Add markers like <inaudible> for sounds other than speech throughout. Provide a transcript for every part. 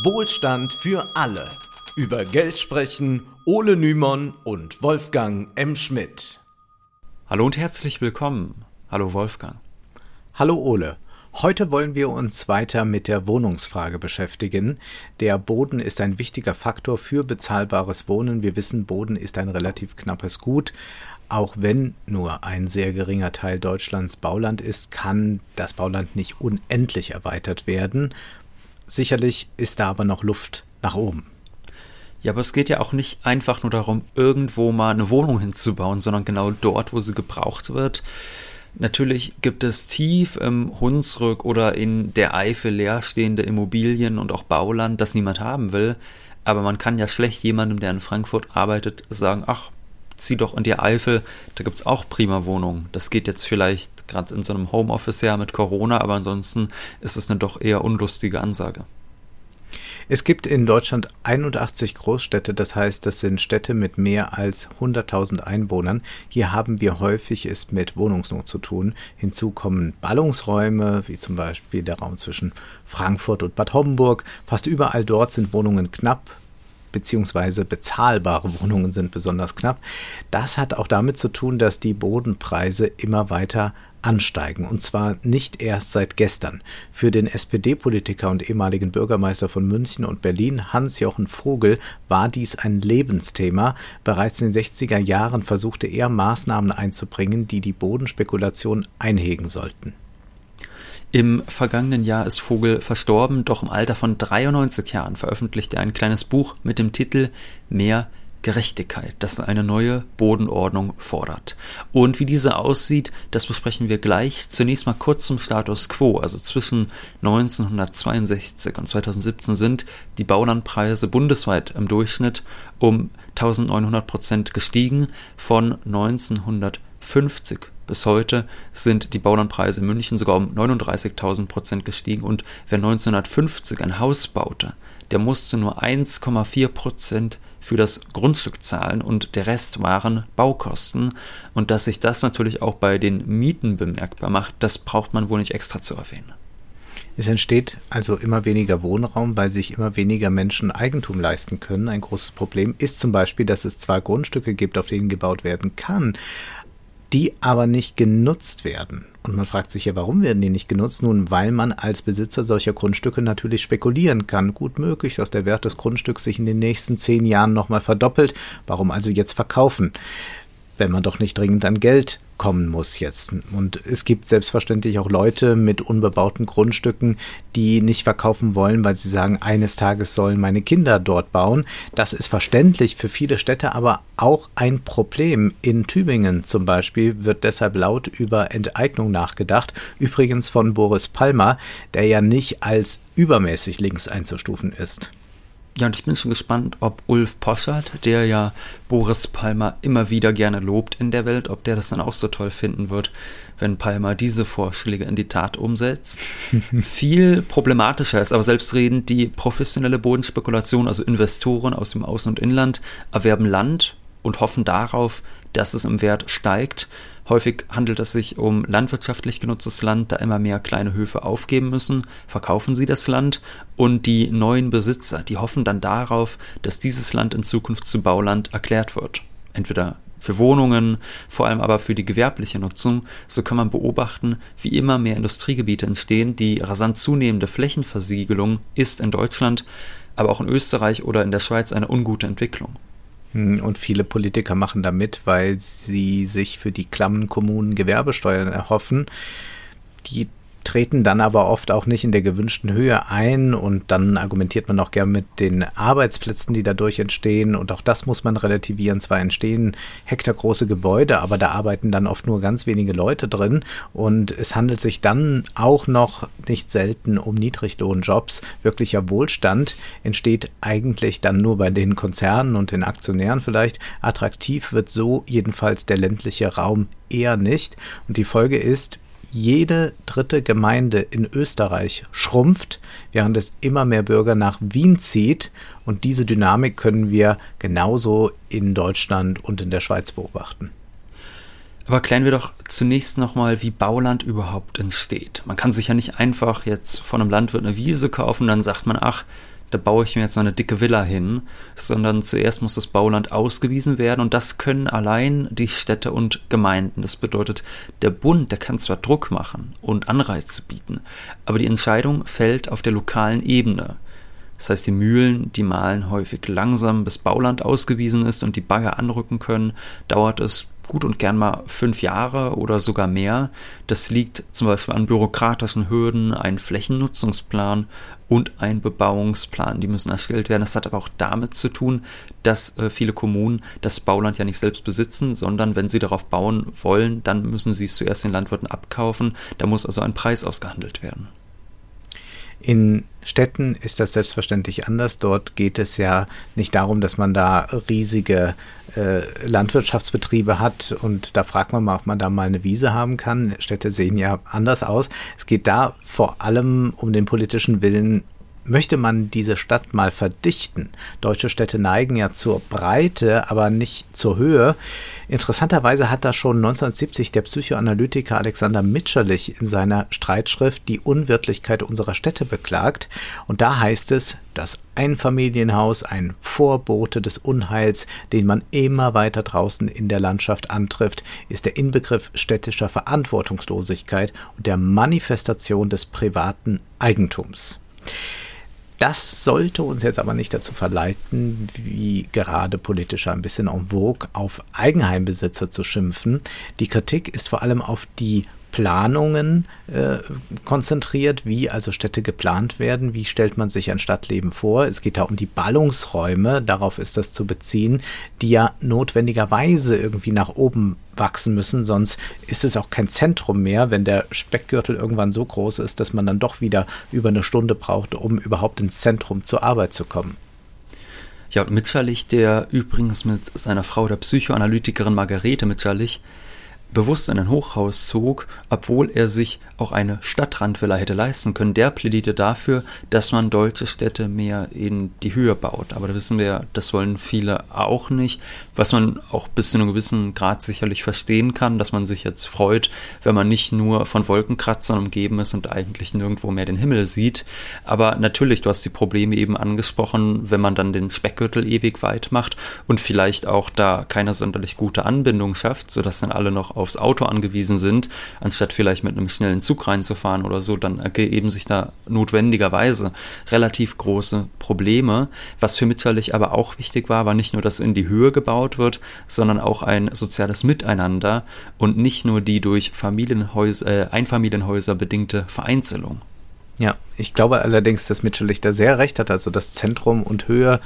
Wohlstand für alle. Über Geld sprechen Ole Nymon und Wolfgang M. Schmidt. Hallo und herzlich willkommen. Hallo Wolfgang. Hallo Ole. Heute wollen wir uns weiter mit der Wohnungsfrage beschäftigen. Der Boden ist ein wichtiger Faktor für bezahlbares Wohnen. Wir wissen, Boden ist ein relativ knappes Gut. Auch wenn nur ein sehr geringer Teil Deutschlands Bauland ist, kann das Bauland nicht unendlich erweitert werden. Sicherlich ist da aber noch Luft nach oben. Ja, aber es geht ja auch nicht einfach nur darum, irgendwo mal eine Wohnung hinzubauen, sondern genau dort, wo sie gebraucht wird. Natürlich gibt es tief im Hunsrück oder in der Eifel leerstehende Immobilien und auch Bauland, das niemand haben will. Aber man kann ja schlecht jemandem, der in Frankfurt arbeitet, sagen, ach, zieh doch in die Eifel, da gibt es auch prima Wohnungen. Das geht jetzt vielleicht gerade in so einem Homeoffice-Jahr mit Corona, aber ansonsten ist es eine doch eher unlustige Ansage. Es gibt in Deutschland 81 Großstädte, das heißt, das sind Städte mit mehr als 100.000 Einwohnern. Hier haben wir häufig es mit Wohnungsnot zu tun. Hinzu kommen Ballungsräume, wie zum Beispiel der Raum zwischen Frankfurt und Bad Homburg. Fast überall dort sind Wohnungen knapp, beziehungsweise bezahlbare Wohnungen sind besonders knapp. Das hat auch damit zu tun, dass die Bodenpreise immer weiter ansteigen. Und zwar nicht erst seit gestern. Für den SPD-Politiker und ehemaligen Bürgermeister von München und Berlin, Hans-Jochen Vogel, war dies ein Lebensthema. Bereits in den 60er Jahren versuchte er Maßnahmen einzubringen, die die Bodenspekulation einhegen sollten. Im vergangenen Jahr ist Vogel verstorben, doch im Alter von 93 Jahren veröffentlichte er ein kleines Buch mit dem Titel Mehr Gerechtigkeit, das eine neue Bodenordnung fordert. Und wie diese aussieht, das besprechen wir gleich. Zunächst mal kurz zum Status quo. Also zwischen 1962 und 2017 sind die Baulandpreise bundesweit im Durchschnitt um 1900 Prozent gestiegen. Von 1950 bis heute sind die Baulandpreise in München sogar um 39.000 Prozent gestiegen und wer 1950 ein Haus baute, der musste nur 1,4 Prozent für das Grundstück zahlen und der Rest waren Baukosten. Und dass sich das natürlich auch bei den Mieten bemerkbar macht, das braucht man wohl nicht extra zu erwähnen. Es entsteht also immer weniger Wohnraum, weil sich immer weniger Menschen Eigentum leisten können. Ein großes Problem ist zum Beispiel, dass es zwar Grundstücke gibt, auf denen gebaut werden kann, die aber nicht genutzt werden. Und man fragt sich ja, warum werden die nicht genutzt? Nun, weil man als Besitzer solcher Grundstücke natürlich spekulieren kann. Gut möglich, dass der Wert des Grundstücks sich in den nächsten zehn Jahren nochmal verdoppelt. Warum also jetzt verkaufen? Wenn man doch nicht dringend an Geld kommen muss jetzt. Und es gibt selbstverständlich auch Leute mit unbebauten Grundstücken, die nicht verkaufen wollen, weil sie sagen, eines Tages sollen meine Kinder dort bauen. Das ist verständlich für viele Städte, aber auch ein Problem. In Tübingen zum Beispiel wird deshalb laut über Enteignung nachgedacht. Übrigens von Boris Palmer, der ja nicht als übermäßig links einzustufen ist. Ja, und ich bin schon gespannt, ob Ulf Poschert, der ja Boris Palmer immer wieder gerne lobt in der Welt, ob der das dann auch so toll finden wird, wenn Palmer diese Vorschläge in die Tat umsetzt. <laughs> Viel problematischer ist aber selbstredend die professionelle Bodenspekulation, also Investoren aus dem Außen- und Inland erwerben Land und hoffen darauf, dass es im Wert steigt Häufig handelt es sich um landwirtschaftlich genutztes Land, da immer mehr kleine Höfe aufgeben müssen, verkaufen sie das Land und die neuen Besitzer, die hoffen dann darauf, dass dieses Land in Zukunft zu Bauland erklärt wird. Entweder für Wohnungen, vor allem aber für die gewerbliche Nutzung, so kann man beobachten, wie immer mehr Industriegebiete entstehen. Die rasant zunehmende Flächenversiegelung ist in Deutschland, aber auch in Österreich oder in der Schweiz eine ungute Entwicklung. Hm, und viele Politiker machen da mit, weil sie sich für die klammen Kommunen Gewerbesteuern erhoffen. Die treten dann aber oft auch nicht in der gewünschten Höhe ein und dann argumentiert man auch gern mit den Arbeitsplätzen, die dadurch entstehen und auch das muss man relativieren. Zwar entstehen hektargroße Gebäude, aber da arbeiten dann oft nur ganz wenige Leute drin und es handelt sich dann auch noch nicht selten um Niedriglohnjobs. Wirklicher Wohlstand entsteht eigentlich dann nur bei den Konzernen und den Aktionären vielleicht. Attraktiv wird so jedenfalls der ländliche Raum eher nicht und die Folge ist, jede dritte Gemeinde in Österreich schrumpft, während es immer mehr Bürger nach Wien zieht. Und diese Dynamik können wir genauso in Deutschland und in der Schweiz beobachten. Aber klären wir doch zunächst nochmal, wie Bauland überhaupt entsteht. Man kann sich ja nicht einfach jetzt von einem Landwirt eine Wiese kaufen, dann sagt man, ach, da baue ich mir jetzt noch eine dicke Villa hin, sondern zuerst muss das Bauland ausgewiesen werden und das können allein die Städte und Gemeinden. Das bedeutet, der Bund, der kann zwar Druck machen und Anreize bieten, aber die Entscheidung fällt auf der lokalen Ebene. Das heißt, die Mühlen, die mahlen häufig langsam, bis Bauland ausgewiesen ist und die Bagger anrücken können, dauert es gut und gern mal fünf Jahre oder sogar mehr. Das liegt zum Beispiel an bürokratischen Hürden, ein Flächennutzungsplan und ein Bebauungsplan. Die müssen erstellt werden. Das hat aber auch damit zu tun, dass äh, viele Kommunen das Bauland ja nicht selbst besitzen, sondern wenn sie darauf bauen wollen, dann müssen sie es zuerst den Landwirten abkaufen. Da muss also ein Preis ausgehandelt werden. In Städten ist das selbstverständlich anders. Dort geht es ja nicht darum, dass man da riesige äh, Landwirtschaftsbetriebe hat und da fragt man mal, ob man da mal eine Wiese haben kann. Städte sehen ja anders aus. Es geht da vor allem um den politischen Willen möchte man diese Stadt mal verdichten. Deutsche Städte neigen ja zur Breite, aber nicht zur Höhe. Interessanterweise hat da schon 1970 der Psychoanalytiker Alexander Mitscherlich in seiner Streitschrift die Unwirtlichkeit unserer Städte beklagt. Und da heißt es, das Einfamilienhaus, ein Vorbote des Unheils, den man immer weiter draußen in der Landschaft antrifft, ist der Inbegriff städtischer Verantwortungslosigkeit und der Manifestation des privaten Eigentums. Das sollte uns jetzt aber nicht dazu verleiten, wie gerade politischer ein bisschen en vogue, auf Eigenheimbesitzer zu schimpfen. Die Kritik ist vor allem auf die Planungen äh, konzentriert, wie also Städte geplant werden, wie stellt man sich ein Stadtleben vor. Es geht da um die Ballungsräume, darauf ist das zu beziehen, die ja notwendigerweise irgendwie nach oben wachsen müssen, sonst ist es auch kein Zentrum mehr, wenn der Speckgürtel irgendwann so groß ist, dass man dann doch wieder über eine Stunde braucht, um überhaupt ins Zentrum zur Arbeit zu kommen. Ja, und Mitscherlich, der übrigens mit seiner Frau, der Psychoanalytikerin Margarete Mitscherlich, bewusst in ein Hochhaus zog, obwohl er sich auch eine Stadtrandvilla hätte leisten können, der plädierte dafür, dass man deutsche Städte mehr in die Höhe baut. Aber da wissen wir, das wollen viele auch nicht, was man auch bis zu einem gewissen Grad sicherlich verstehen kann, dass man sich jetzt freut, wenn man nicht nur von Wolkenkratzern umgeben ist und eigentlich nirgendwo mehr den Himmel sieht. Aber natürlich, du hast die Probleme eben angesprochen, wenn man dann den Speckgürtel ewig weit macht und vielleicht auch da keine sonderlich gute Anbindung schafft, sodass dann alle noch aufs Auto angewiesen sind, anstatt vielleicht mit einem schnellen Zug reinzufahren oder so, dann ergeben sich da notwendigerweise relativ große Probleme. Was für Mitscherlich aber auch wichtig war, war nicht nur, dass in die Höhe gebaut wird, sondern auch ein soziales Miteinander und nicht nur die durch Familienhäuser, äh, Einfamilienhäuser bedingte Vereinzelung. Ja, ich glaube allerdings, dass Mitscherlich da sehr recht hat, also dass Zentrum und Höhe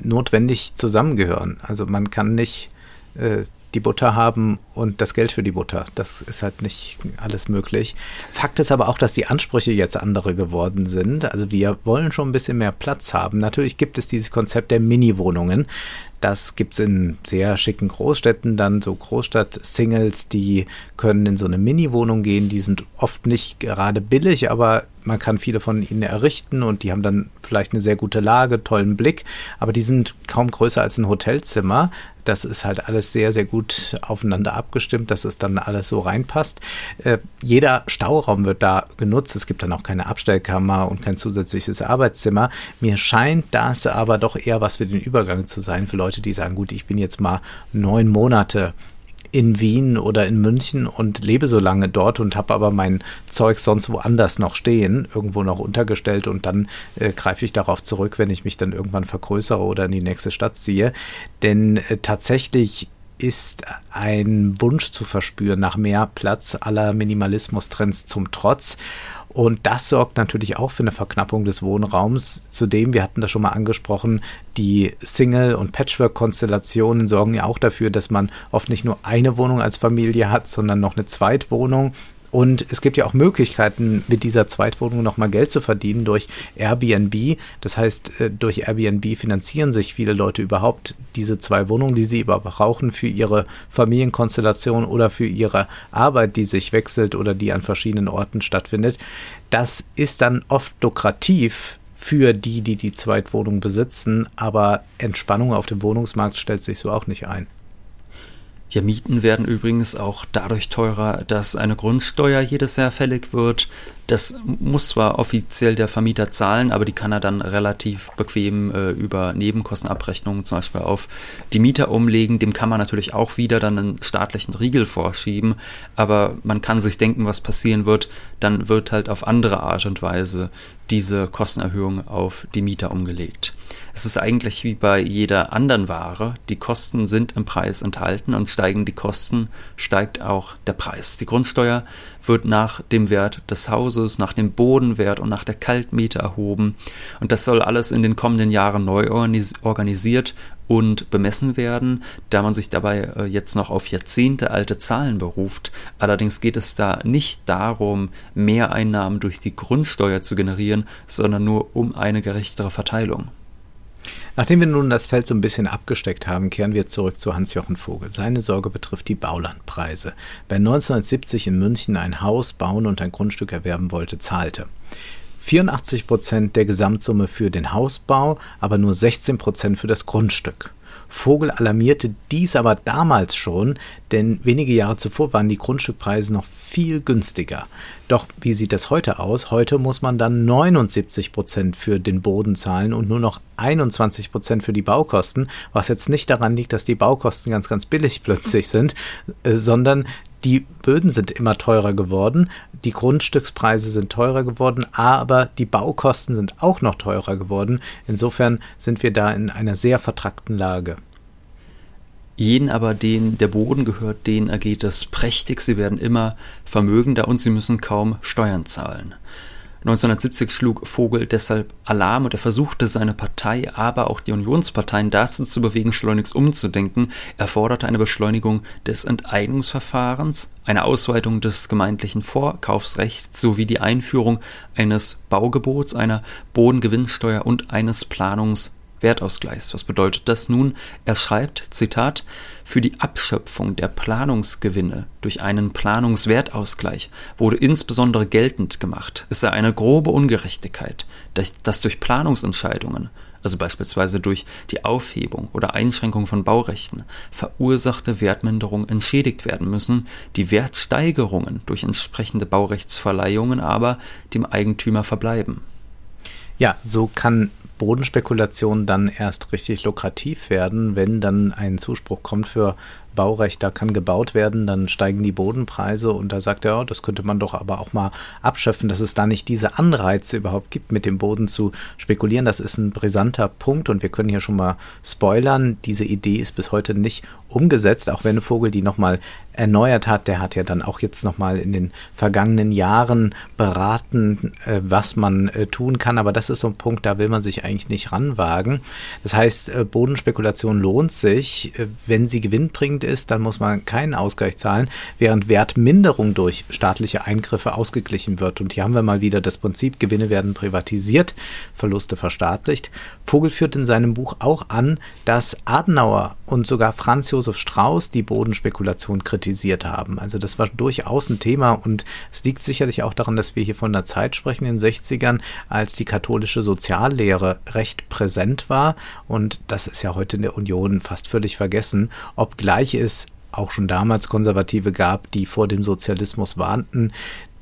notwendig zusammengehören. Also man kann nicht äh, die Butter haben und das Geld für die Butter. Das ist halt nicht alles möglich. Fakt ist aber auch, dass die Ansprüche jetzt andere geworden sind. Also wir wollen schon ein bisschen mehr Platz haben. Natürlich gibt es dieses Konzept der Mini-Wohnungen. Das gibt es in sehr schicken Großstädten, dann so Großstadt-Singles, die können in so eine Mini-Wohnung gehen. Die sind oft nicht gerade billig, aber man kann viele von ihnen errichten und die haben dann vielleicht eine sehr gute Lage, tollen Blick, aber die sind kaum größer als ein Hotelzimmer. Das ist halt alles sehr, sehr gut aufeinander abgestimmt, dass es dann alles so reinpasst. Äh, jeder Stauraum wird da genutzt. Es gibt dann auch keine Abstellkammer und kein zusätzliches Arbeitszimmer. Mir scheint das aber doch eher was für den Übergang zu sein, für Leute, die sagen, gut, ich bin jetzt mal neun Monate in Wien oder in München und lebe so lange dort und habe aber mein Zeug sonst woanders noch stehen, irgendwo noch untergestellt und dann äh, greife ich darauf zurück, wenn ich mich dann irgendwann vergrößere oder in die nächste Stadt ziehe. Denn äh, tatsächlich ist ein Wunsch zu verspüren nach mehr Platz aller Minimalismus-Trends zum Trotz. Und das sorgt natürlich auch für eine Verknappung des Wohnraums. Zudem, wir hatten das schon mal angesprochen, die Single- und Patchwork-Konstellationen sorgen ja auch dafür, dass man oft nicht nur eine Wohnung als Familie hat, sondern noch eine Zweitwohnung und es gibt ja auch Möglichkeiten, mit dieser Zweitwohnung nochmal Geld zu verdienen durch Airbnb. Das heißt, äh, durch Airbnb finanzieren sich viele Leute überhaupt diese zwei Wohnungen, die sie brauchen für ihre Familienkonstellation oder für ihre Arbeit, die sich wechselt oder die an verschiedenen Orten stattfindet. Das ist dann oft lukrativ für die, die die Zweitwohnung besitzen, aber Entspannung auf dem Wohnungsmarkt stellt sich so auch nicht ein. Ja, Mieten werden übrigens auch dadurch teurer, dass eine Grundsteuer jedes Jahr fällig wird. Das muss zwar offiziell der Vermieter zahlen, aber die kann er dann relativ bequem äh, über Nebenkostenabrechnungen zum Beispiel auf die Mieter umlegen. Dem kann man natürlich auch wieder dann einen staatlichen Riegel vorschieben, aber man kann sich denken, was passieren wird. Dann wird halt auf andere Art und Weise diese Kostenerhöhung auf die Mieter umgelegt. Es ist eigentlich wie bei jeder anderen Ware. Die Kosten sind im Preis enthalten und steigen die Kosten, steigt auch der Preis. Die Grundsteuer wird nach dem Wert des Hauses, nach dem Bodenwert und nach der Kaltmiete erhoben. Und das soll alles in den kommenden Jahren neu organisiert und bemessen werden, da man sich dabei äh, jetzt noch auf Jahrzehnte alte Zahlen beruft. Allerdings geht es da nicht darum, Mehreinnahmen durch die Grundsteuer zu generieren, sondern nur um eine gerechtere Verteilung. Nachdem wir nun das Feld so ein bisschen abgesteckt haben, kehren wir zurück zu Hans-Jochen Vogel. Seine Sorge betrifft die Baulandpreise. Wer 1970 in München ein Haus bauen und ein Grundstück erwerben wollte, zahlte 84 Prozent der Gesamtsumme für den Hausbau, aber nur 16 Prozent für das Grundstück. Vogel alarmierte dies aber damals schon, denn wenige Jahre zuvor waren die Grundstückpreise noch viel günstiger. Doch wie sieht das heute aus? Heute muss man dann 79 Prozent für den Boden zahlen und nur noch 21 Prozent für die Baukosten, was jetzt nicht daran liegt, dass die Baukosten ganz, ganz billig plötzlich sind, äh, sondern die Böden sind immer teurer geworden, die Grundstückspreise sind teurer geworden, aber die Baukosten sind auch noch teurer geworden. Insofern sind wir da in einer sehr vertrackten Lage. Jeden aber, denen der Boden gehört, denen ergeht es prächtig, sie werden immer vermögender und sie müssen kaum Steuern zahlen. 1970 schlug Vogel deshalb Alarm und er versuchte seine Partei, aber auch die Unionsparteien dazu zu bewegen, schleunigst umzudenken. Er forderte eine Beschleunigung des Enteignungsverfahrens, eine Ausweitung des gemeindlichen Vorkaufsrechts sowie die Einführung eines Baugebots, einer Bodengewinnsteuer und eines Planungs- Wertausgleichs. Was bedeutet das nun? Er schreibt, Zitat, für die Abschöpfung der Planungsgewinne durch einen Planungswertausgleich wurde insbesondere geltend gemacht, es sei eine grobe Ungerechtigkeit, dass durch Planungsentscheidungen, also beispielsweise durch die Aufhebung oder Einschränkung von Baurechten, verursachte Wertminderungen entschädigt werden müssen, die Wertsteigerungen durch entsprechende Baurechtsverleihungen aber dem Eigentümer verbleiben. Ja, so kann Bodenspekulation dann erst richtig lukrativ werden, wenn dann ein Zuspruch kommt für Baurecht, da kann gebaut werden, dann steigen die Bodenpreise und da sagt er, oh, das könnte man doch aber auch mal abschöpfen, dass es da nicht diese Anreize überhaupt gibt, mit dem Boden zu spekulieren. Das ist ein brisanter Punkt und wir können hier schon mal spoilern. Diese Idee ist bis heute nicht umgesetzt, auch wenn Vogel die nochmal erneuert hat. Der hat ja dann auch jetzt nochmal in den vergangenen Jahren beraten, äh, was man äh, tun kann. Aber das ist so ein Punkt, da will man sich eigentlich nicht ranwagen. Das heißt, äh, Bodenspekulation lohnt sich, äh, wenn sie gewinnbringend ist, dann muss man keinen Ausgleich zahlen, während Wertminderung durch staatliche Eingriffe ausgeglichen wird. Und hier haben wir mal wieder das Prinzip, Gewinne werden privatisiert, Verluste verstaatlicht. Vogel führt in seinem Buch auch an, dass Adenauer und sogar Franz Josef Strauß die Bodenspekulation kritisiert haben. Also das war durchaus ein Thema und es liegt sicherlich auch daran, dass wir hier von der Zeit sprechen in den 60ern, als die katholische Soziallehre recht präsent war und das ist ja heute in der Union fast völlig vergessen, obgleich es auch schon damals Konservative gab, die vor dem Sozialismus warnten.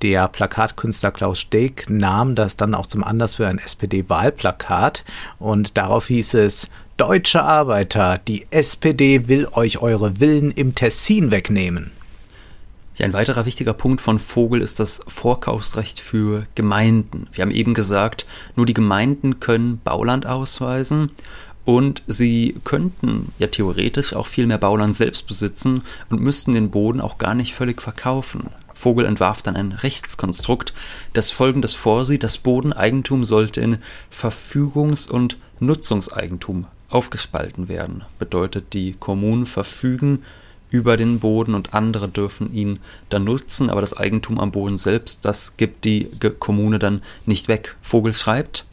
Der Plakatkünstler Klaus Steg nahm das dann auch zum Anlass für ein SPD-Wahlplakat und darauf hieß es, Deutsche Arbeiter, die SPD will euch eure Villen im Tessin wegnehmen. Ja, ein weiterer wichtiger Punkt von Vogel ist das Vorkaufsrecht für Gemeinden. Wir haben eben gesagt, nur die Gemeinden können Bauland ausweisen und sie könnten ja theoretisch auch viel mehr Bauland selbst besitzen und müssten den Boden auch gar nicht völlig verkaufen. Vogel entwarf dann ein Rechtskonstrukt, das folgendes vorsieht, das Bodeneigentum sollte in Verfügungs- und Nutzungseigentum aufgespalten werden. Bedeutet, die Kommunen verfügen über den Boden und andere dürfen ihn dann nutzen, aber das Eigentum am Boden selbst, das gibt die Kommune dann nicht weg. Vogel schreibt,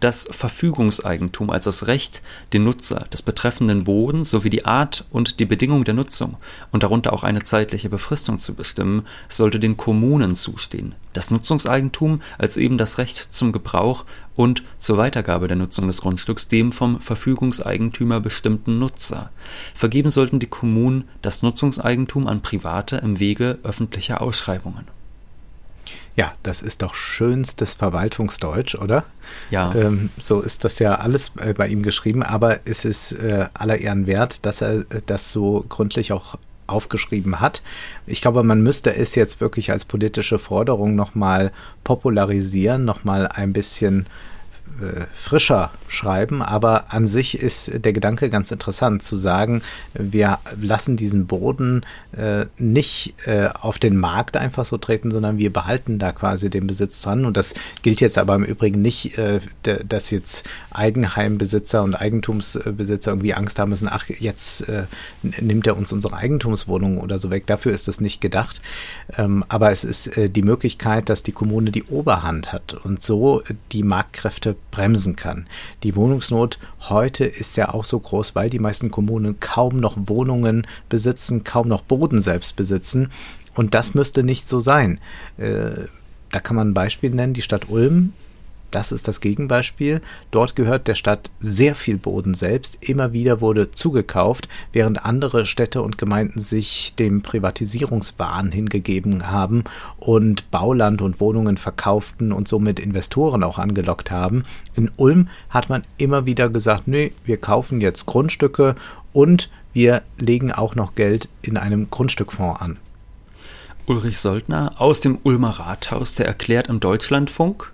das Verfügungseigentum als das Recht, den Nutzer des betreffenden Bodens sowie die Art und die Bedingung der Nutzung und darunter auch eine zeitliche Befristung zu bestimmen, sollte den Kommunen zustehen. Das Nutzungseigentum als eben das Recht zum Gebrauch und zur Weitergabe der Nutzung des Grundstücks dem vom Verfügungseigentümer bestimmten Nutzer. Vergeben sollten die Kommunen das Nutzungseigentum an Private im Wege öffentlicher Ausschreibungen. Ja, das ist doch schönstes Verwaltungsdeutsch, oder? Ja. Ähm, so ist das ja alles äh, bei ihm geschrieben, aber es ist äh, aller Ehren wert, dass er äh, das so gründlich auch aufgeschrieben hat. Ich glaube, man müsste es jetzt wirklich als politische Forderung nochmal popularisieren, nochmal ein bisschen frischer schreiben, aber an sich ist der Gedanke ganz interessant zu sagen, wir lassen diesen Boden äh, nicht äh, auf den Markt einfach so treten, sondern wir behalten da quasi den Besitz dran. Und das gilt jetzt aber im Übrigen nicht, äh, dass jetzt Eigenheimbesitzer und Eigentumsbesitzer irgendwie Angst haben müssen, ach, jetzt äh, nimmt er uns unsere Eigentumswohnungen oder so weg. Dafür ist es nicht gedacht. Ähm, aber es ist äh, die Möglichkeit, dass die Kommune die Oberhand hat und so die Marktkräfte bremsen kann. Die Wohnungsnot heute ist ja auch so groß, weil die meisten Kommunen kaum noch Wohnungen besitzen, kaum noch Boden selbst besitzen. Und das müsste nicht so sein. Äh, da kann man ein Beispiel nennen. Die Stadt Ulm das ist das Gegenbeispiel. Dort gehört der Stadt sehr viel Boden selbst. Immer wieder wurde zugekauft, während andere Städte und Gemeinden sich dem Privatisierungswahn hingegeben haben und Bauland und Wohnungen verkauften und somit Investoren auch angelockt haben. In Ulm hat man immer wieder gesagt, nee, wir kaufen jetzt Grundstücke und wir legen auch noch Geld in einem Grundstückfonds an. Ulrich Soldner aus dem Ulmer Rathaus, der erklärt im Deutschlandfunk,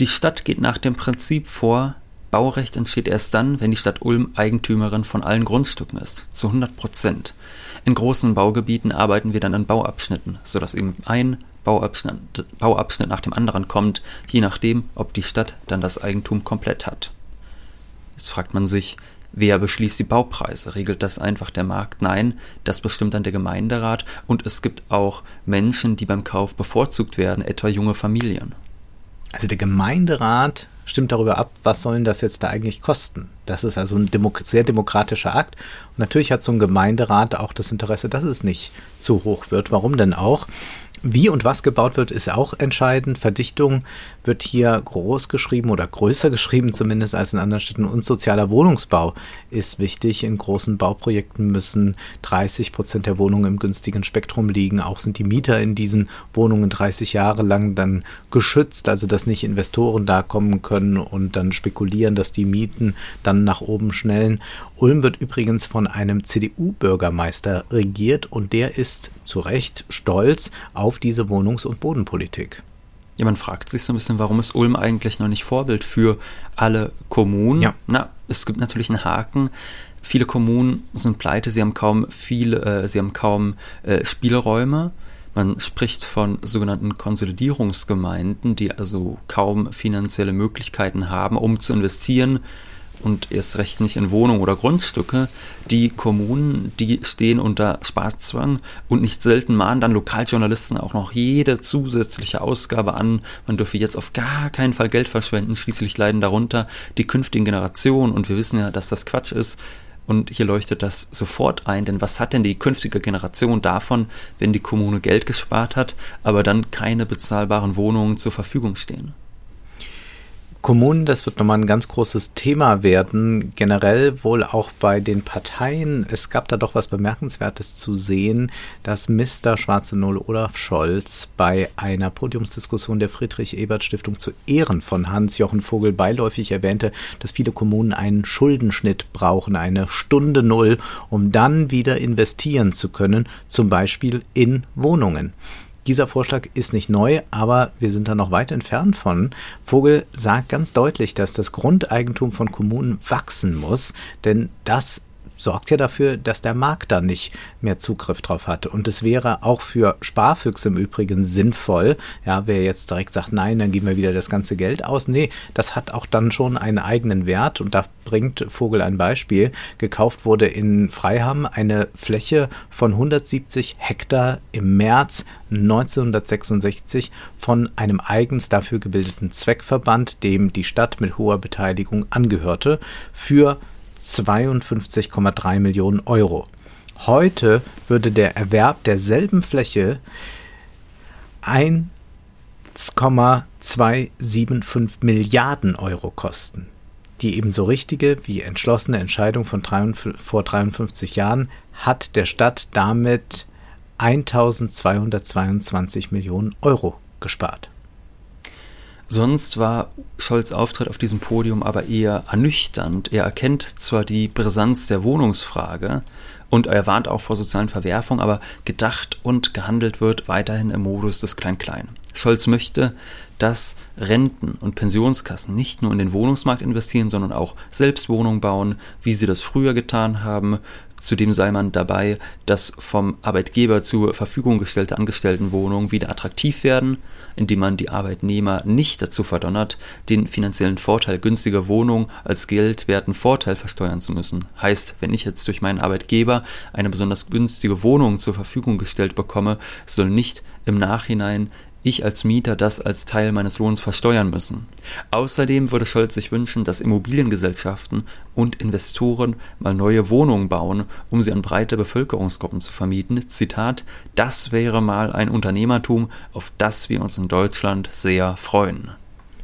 die Stadt geht nach dem Prinzip vor, Baurecht entsteht erst dann, wenn die Stadt Ulm Eigentümerin von allen Grundstücken ist, zu 100 Prozent. In großen Baugebieten arbeiten wir dann in Bauabschnitten, sodass eben ein Bauabschnitt, Bauabschnitt nach dem anderen kommt, je nachdem, ob die Stadt dann das Eigentum komplett hat. Jetzt fragt man sich, wer beschließt die Baupreise? Regelt das einfach der Markt? Nein, das bestimmt dann der Gemeinderat und es gibt auch Menschen, die beim Kauf bevorzugt werden, etwa junge Familien. Also der Gemeinderat stimmt darüber ab, was sollen das jetzt da eigentlich kosten. Das ist also ein Demo sehr demokratischer Akt. Und natürlich hat so ein Gemeinderat auch das Interesse, dass es nicht zu hoch wird. Warum denn auch? Wie und was gebaut wird, ist auch entscheidend. Verdichtung wird hier groß geschrieben oder größer geschrieben zumindest als in anderen Städten. Und sozialer Wohnungsbau ist wichtig. In großen Bauprojekten müssen 30 Prozent der Wohnungen im günstigen Spektrum liegen. Auch sind die Mieter in diesen Wohnungen 30 Jahre lang dann geschützt, also dass nicht Investoren da kommen können und dann spekulieren, dass die Mieten dann nach oben schnellen. Ulm wird übrigens von einem CDU-Bürgermeister regiert und der ist zu Recht stolz auf diese Wohnungs- und Bodenpolitik. Ja, man fragt sich so ein bisschen, warum ist Ulm eigentlich noch nicht Vorbild für alle Kommunen? Ja. Na, es gibt natürlich einen Haken. Viele Kommunen sind pleite, sie haben kaum viele, äh, sie haben kaum äh, Spielräume. Man spricht von sogenannten Konsolidierungsgemeinden, die also kaum finanzielle Möglichkeiten haben, um zu investieren und erst recht nicht in Wohnungen oder Grundstücke. Die Kommunen, die stehen unter Sparzwang und nicht selten mahnen dann Lokaljournalisten auch noch jede zusätzliche Ausgabe an. Man dürfe jetzt auf gar keinen Fall Geld verschwenden. Schließlich leiden darunter die künftigen Generationen und wir wissen ja, dass das Quatsch ist. Und hier leuchtet das sofort ein, denn was hat denn die künftige Generation davon, wenn die Kommune Geld gespart hat, aber dann keine bezahlbaren Wohnungen zur Verfügung stehen? Kommunen, das wird nochmal ein ganz großes Thema werden, generell wohl auch bei den Parteien. Es gab da doch was Bemerkenswertes zu sehen, dass Mr. Schwarze Null Olaf Scholz bei einer Podiumsdiskussion der Friedrich-Ebert-Stiftung zu Ehren von Hans-Jochen Vogel beiläufig erwähnte, dass viele Kommunen einen Schuldenschnitt brauchen, eine Stunde Null, um dann wieder investieren zu können, zum Beispiel in Wohnungen. Dieser Vorschlag ist nicht neu, aber wir sind da noch weit entfernt von. Vogel sagt ganz deutlich, dass das Grundeigentum von Kommunen wachsen muss, denn das sorgt ja dafür, dass der Markt da nicht mehr Zugriff drauf hat. Und es wäre auch für Sparfüchse im Übrigen sinnvoll, ja, wer jetzt direkt sagt, nein, dann geben wir wieder das ganze Geld aus. Nee, das hat auch dann schon einen eigenen Wert und da bringt Vogel ein Beispiel. Gekauft wurde in Freiham eine Fläche von 170 Hektar im März 1966 von einem eigens dafür gebildeten Zweckverband, dem die Stadt mit hoher Beteiligung angehörte, für 52,3 Millionen Euro. Heute würde der Erwerb derselben Fläche 1,275 Milliarden Euro kosten. Die ebenso richtige wie entschlossene Entscheidung von 53, vor 53 Jahren hat der Stadt damit 1222 Millionen Euro gespart. Sonst war Scholz Auftritt auf diesem Podium aber eher ernüchternd. Er erkennt zwar die Brisanz der Wohnungsfrage und er warnt auch vor sozialen Verwerfungen, aber gedacht und gehandelt wird weiterhin im Modus des Klein-Klein. Scholz möchte, dass Renten- und Pensionskassen nicht nur in den Wohnungsmarkt investieren, sondern auch selbst Wohnungen bauen, wie sie das früher getan haben. Zudem sei man dabei, dass vom Arbeitgeber zur Verfügung gestellte Angestelltenwohnungen wieder attraktiv werden indem man die Arbeitnehmer nicht dazu verdonnert, den finanziellen Vorteil günstiger Wohnungen als geldwerten Vorteil versteuern zu müssen. Heißt, wenn ich jetzt durch meinen Arbeitgeber eine besonders günstige Wohnung zur Verfügung gestellt bekomme, soll nicht im Nachhinein ich als Mieter das als Teil meines Lohns versteuern müssen. Außerdem würde Scholz sich wünschen, dass Immobiliengesellschaften und Investoren mal neue Wohnungen bauen, um sie an breite Bevölkerungsgruppen zu vermieten. Zitat, das wäre mal ein Unternehmertum, auf das wir uns in Deutschland sehr freuen.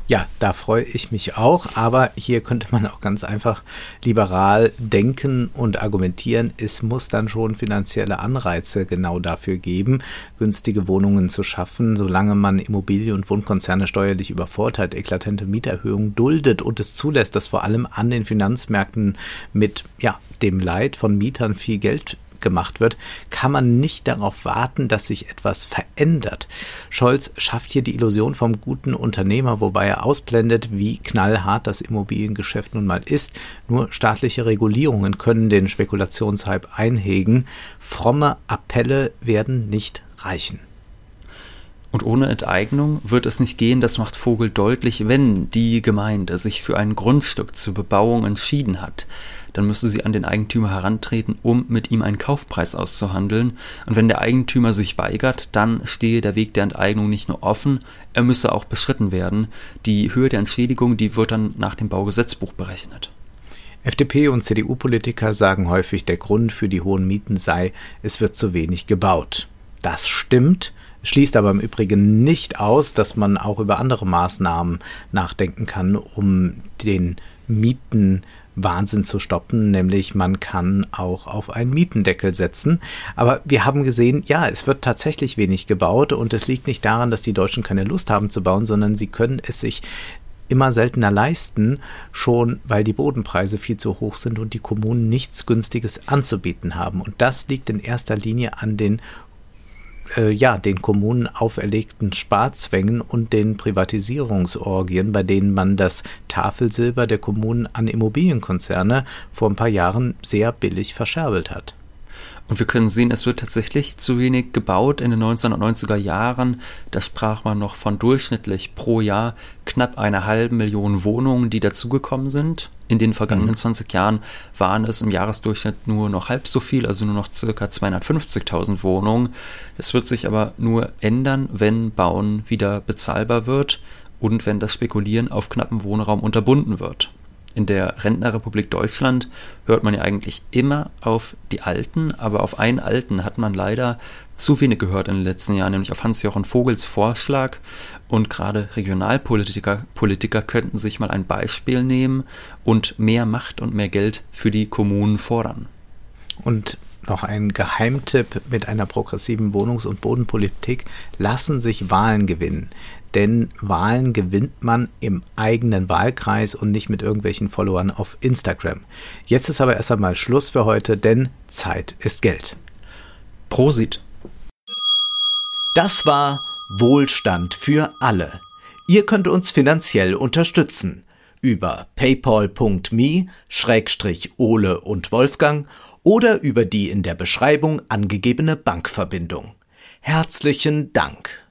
Ja, da freue ich mich auch, aber hier könnte man auch ganz einfach liberal denken und argumentieren. Es muss dann schon finanzielle Anreize genau dafür geben, günstige Wohnungen zu schaffen, solange man Immobilien- und Wohnkonzerne steuerlich übervorteilt, eklatante Mieterhöhungen duldet und es zulässt, dass vor allem an den Finanzmärkten mit ja, dem Leid von Mietern viel Geld gemacht wird, kann man nicht darauf warten, dass sich etwas verändert. Scholz schafft hier die Illusion vom guten Unternehmer, wobei er ausblendet, wie knallhart das Immobiliengeschäft nun mal ist. Nur staatliche Regulierungen können den Spekulationshype einhegen. Fromme Appelle werden nicht reichen. Und ohne Enteignung wird es nicht gehen, das macht Vogel deutlich, wenn die Gemeinde sich für ein Grundstück zur Bebauung entschieden hat dann müsste sie an den Eigentümer herantreten, um mit ihm einen Kaufpreis auszuhandeln. Und wenn der Eigentümer sich weigert, dann stehe der Weg der Enteignung nicht nur offen, er müsse auch beschritten werden. Die Höhe der Entschädigung, die wird dann nach dem Baugesetzbuch berechnet. FDP und CDU-Politiker sagen häufig, der Grund für die hohen Mieten sei, es wird zu wenig gebaut. Das stimmt, schließt aber im Übrigen nicht aus, dass man auch über andere Maßnahmen nachdenken kann, um den Mieten Wahnsinn zu stoppen, nämlich man kann auch auf einen Mietendeckel setzen. Aber wir haben gesehen, ja, es wird tatsächlich wenig gebaut und es liegt nicht daran, dass die Deutschen keine Lust haben zu bauen, sondern sie können es sich immer seltener leisten, schon weil die Bodenpreise viel zu hoch sind und die Kommunen nichts Günstiges anzubieten haben. Und das liegt in erster Linie an den äh, ja, den Kommunen auferlegten Sparzwängen und den Privatisierungsorgien, bei denen man das Tafelsilber der Kommunen an Immobilienkonzerne vor ein paar Jahren sehr billig verscherbelt hat. Und wir können sehen, es wird tatsächlich zu wenig gebaut in den 1990er Jahren. Da sprach man noch von durchschnittlich pro Jahr knapp einer halben Million Wohnungen, die dazugekommen sind. In den vergangenen mhm. 20 Jahren waren es im Jahresdurchschnitt nur noch halb so viel, also nur noch circa 250.000 Wohnungen. Es wird sich aber nur ändern, wenn Bauen wieder bezahlbar wird und wenn das Spekulieren auf knappen Wohnraum unterbunden wird in der Rentnerrepublik Deutschland hört man ja eigentlich immer auf die Alten, aber auf einen Alten hat man leider zu wenig gehört in den letzten Jahren, nämlich auf Hans-Jochen Vogels Vorschlag. Und gerade Regionalpolitiker Politiker könnten sich mal ein Beispiel nehmen und mehr Macht und mehr Geld für die Kommunen fordern. Und noch ein Geheimtipp mit einer progressiven Wohnungs- und Bodenpolitik lassen sich Wahlen gewinnen denn Wahlen gewinnt man im eigenen Wahlkreis und nicht mit irgendwelchen Followern auf Instagram. Jetzt ist aber erst einmal Schluss für heute, denn Zeit ist Geld. Prosit. Das war Wohlstand für alle. Ihr könnt uns finanziell unterstützen über paypal.me-ole und Wolfgang oder über die in der Beschreibung angegebene Bankverbindung. Herzlichen Dank.